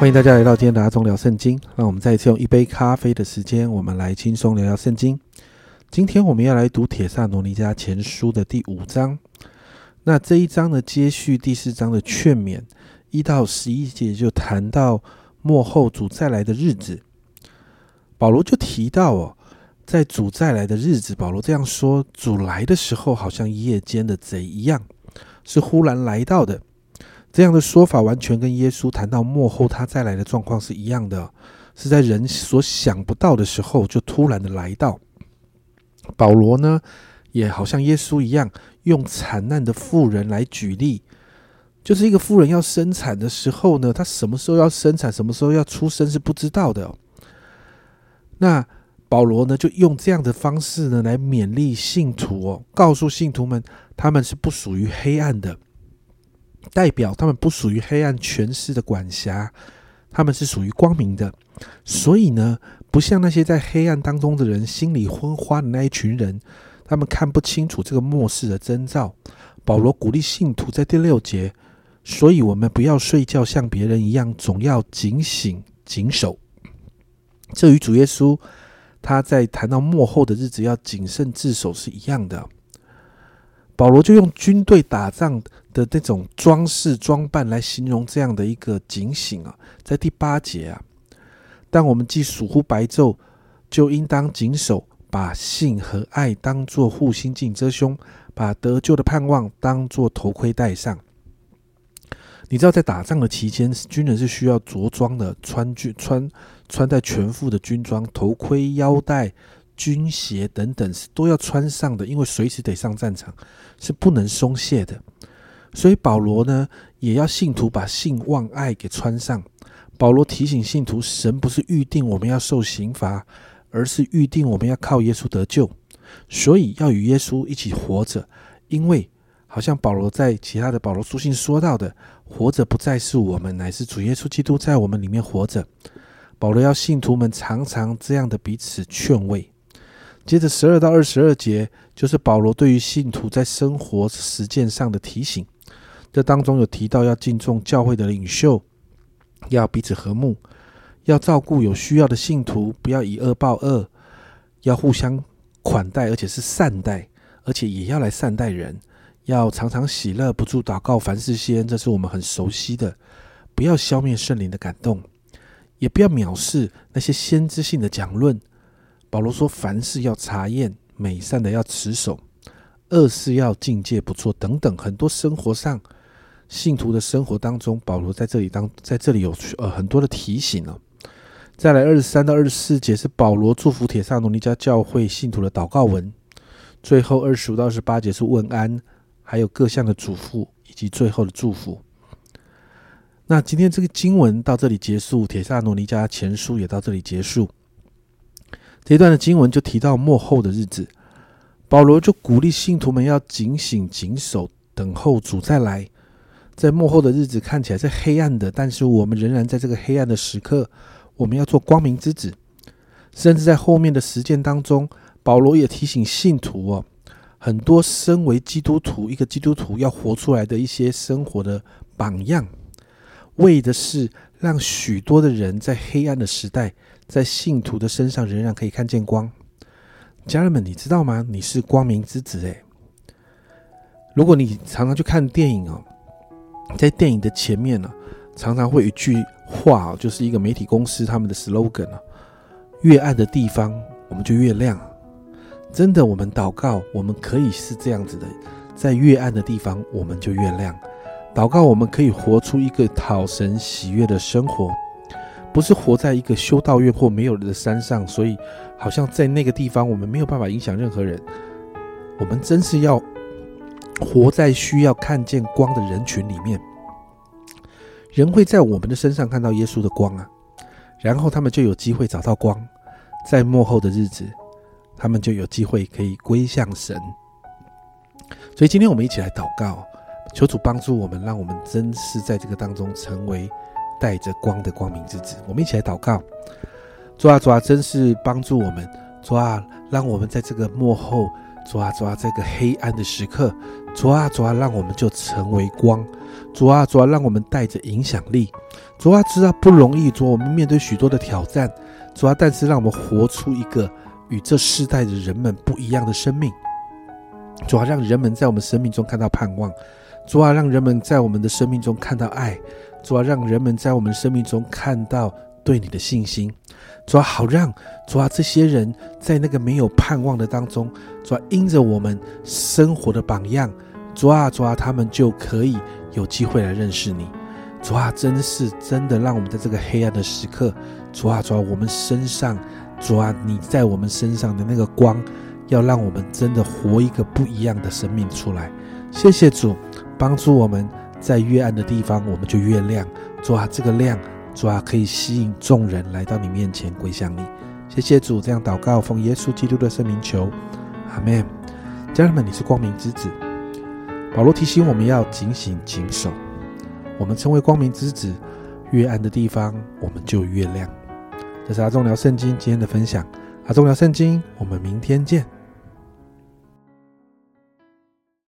欢迎大家来到今天的阿忠聊圣经。让我们再一次用一杯咖啡的时间，我们来轻松聊聊圣经。今天我们要来读《铁萨罗尼迦前书》的第五章。那这一章呢，接续第四章的劝勉，一到十一节就谈到末后主再来的日子。保罗就提到哦，在主再来的日子，保罗这样说：主来的时候，好像夜间的贼一样，是忽然来到的。这样的说法完全跟耶稣谈到幕后他再来的状况是一样的，是在人所想不到的时候就突然的来到。保罗呢，也好像耶稣一样，用惨难的妇人来举例，就是一个妇人要生产的时候呢，她什么时候要生产，什么时候要出生是不知道的。那保罗呢，就用这样的方式呢来勉励信徒哦，告诉信徒们，他们是不属于黑暗的。代表他们不属于黑暗权势的管辖，他们是属于光明的。所以呢，不像那些在黑暗当中的人心里昏花的那一群人，他们看不清楚这个末世的征兆。保罗鼓励信徒在第六节，所以我们不要睡觉，像别人一样，总要警醒谨守。这与主耶稣他在谈到末后的日子要谨慎自守是一样的。保罗就用军队打仗的那种装饰装扮来形容这样的一个警醒啊，在第八节啊，但我们既属乎白昼，就应当谨守，把性和爱当作护心镜遮胸，把得救的盼望当作头盔戴上。你知道，在打仗的期间，军人是需要着装的，穿军穿穿戴全副的军装，头盔、腰带。军鞋等等是都要穿上的，因为随时得上战场，是不能松懈的。所以保罗呢，也要信徒把信望爱给穿上。保罗提醒信徒，神不是预定我们要受刑罚，而是预定我们要靠耶稣得救。所以要与耶稣一起活着，因为好像保罗在其他的保罗书信说到的，活着不再是我们，乃是主耶稣基督在我们里面活着。保罗要信徒们常常这样的彼此劝慰。接着十二到二十二节，就是保罗对于信徒在生活实践上的提醒。这当中有提到要敬重教会的领袖，要彼此和睦，要照顾有需要的信徒，不要以恶报恶，要互相款待，而且是善待，而且也要来善待人。要常常喜乐，不住祷告，凡事谢恩，这是我们很熟悉的。不要消灭圣灵的感动，也不要藐视那些先知性的讲论。保罗说：“凡事要查验，美善的要持守，恶事要境界不错，等等，很多生活上信徒的生活当中，保罗在这里当在这里有呃很多的提醒哦。再来二十三到二十四节是保罗祝福铁萨罗尼迦教会信徒的祷告文，最后二十五到二十八节是问安，还有各项的嘱咐以及最后的祝福。那今天这个经文到这里结束，铁萨罗尼迦前书也到这里结束。”这一段的经文就提到末后的日子，保罗就鼓励信徒们要警醒、谨守，等候主再来。在幕后的日子看起来是黑暗的，但是我们仍然在这个黑暗的时刻，我们要做光明之子。甚至在后面的实践当中，保罗也提醒信徒哦，很多身为基督徒，一个基督徒要活出来的一些生活的榜样，为的是让许多的人在黑暗的时代。在信徒的身上仍然可以看见光，家人们，你知道吗？你是光明之子诶。如果你常常去看电影哦，在电影的前面呢，常常会有一句话，就是一个媒体公司他们的 slogan 啊：越暗的地方我们就越亮。真的，我们祷告，我们可以是这样子的，在越暗的地方我们就越亮。祷告，我们可以活出一个讨神喜悦的生活。不是活在一个修道院或没有人的山上，所以好像在那个地方我们没有办法影响任何人。我们真是要活在需要看见光的人群里面，人会在我们的身上看到耶稣的光啊，然后他们就有机会找到光，在幕后的日子，他们就有机会可以归向神。所以今天我们一起来祷告，求主帮助我们，让我们真是在这个当中成为。带着光的光明之子，我们一起来祷告。主啊，主啊，真是帮助我们。主啊，让我们在这个幕后，主啊，主啊，这个黑暗的时刻，主啊，主啊，让我们就成为光。主啊，主啊，让我们带着影响力。主啊，知道不容易，主啊，我们面对许多的挑战。主啊，但是让我们活出一个与这世代的人们不一样的生命。主啊，让人们在我们生命中看到盼望。主啊，让人们在我们的生命中看到爱。主啊，让人们在我们生命中看到对你的信心。主啊，好让主啊这些人在那个没有盼望的当中，主啊，因着我们生活的榜样，主啊，主啊，他们就可以有机会来认识你。主啊，真是真的让我们在这个黑暗的时刻，主啊，主啊，我们身上，主啊，你在我们身上的那个光，要让我们真的活一个不一样的生命出来。谢谢主，帮助我们在越暗的地方，我们就越亮。主啊，这个亮，主啊，可以吸引众人来到你面前归向你。谢谢主，这样祷告，奉耶稣基督的圣名求，阿门。家人们，你是光明之子。保罗提醒我们要警醒谨守。我们成为光明之子，越暗的地方，我们就越亮。这是阿忠聊圣经今天的分享。阿忠聊圣经，我们明天见。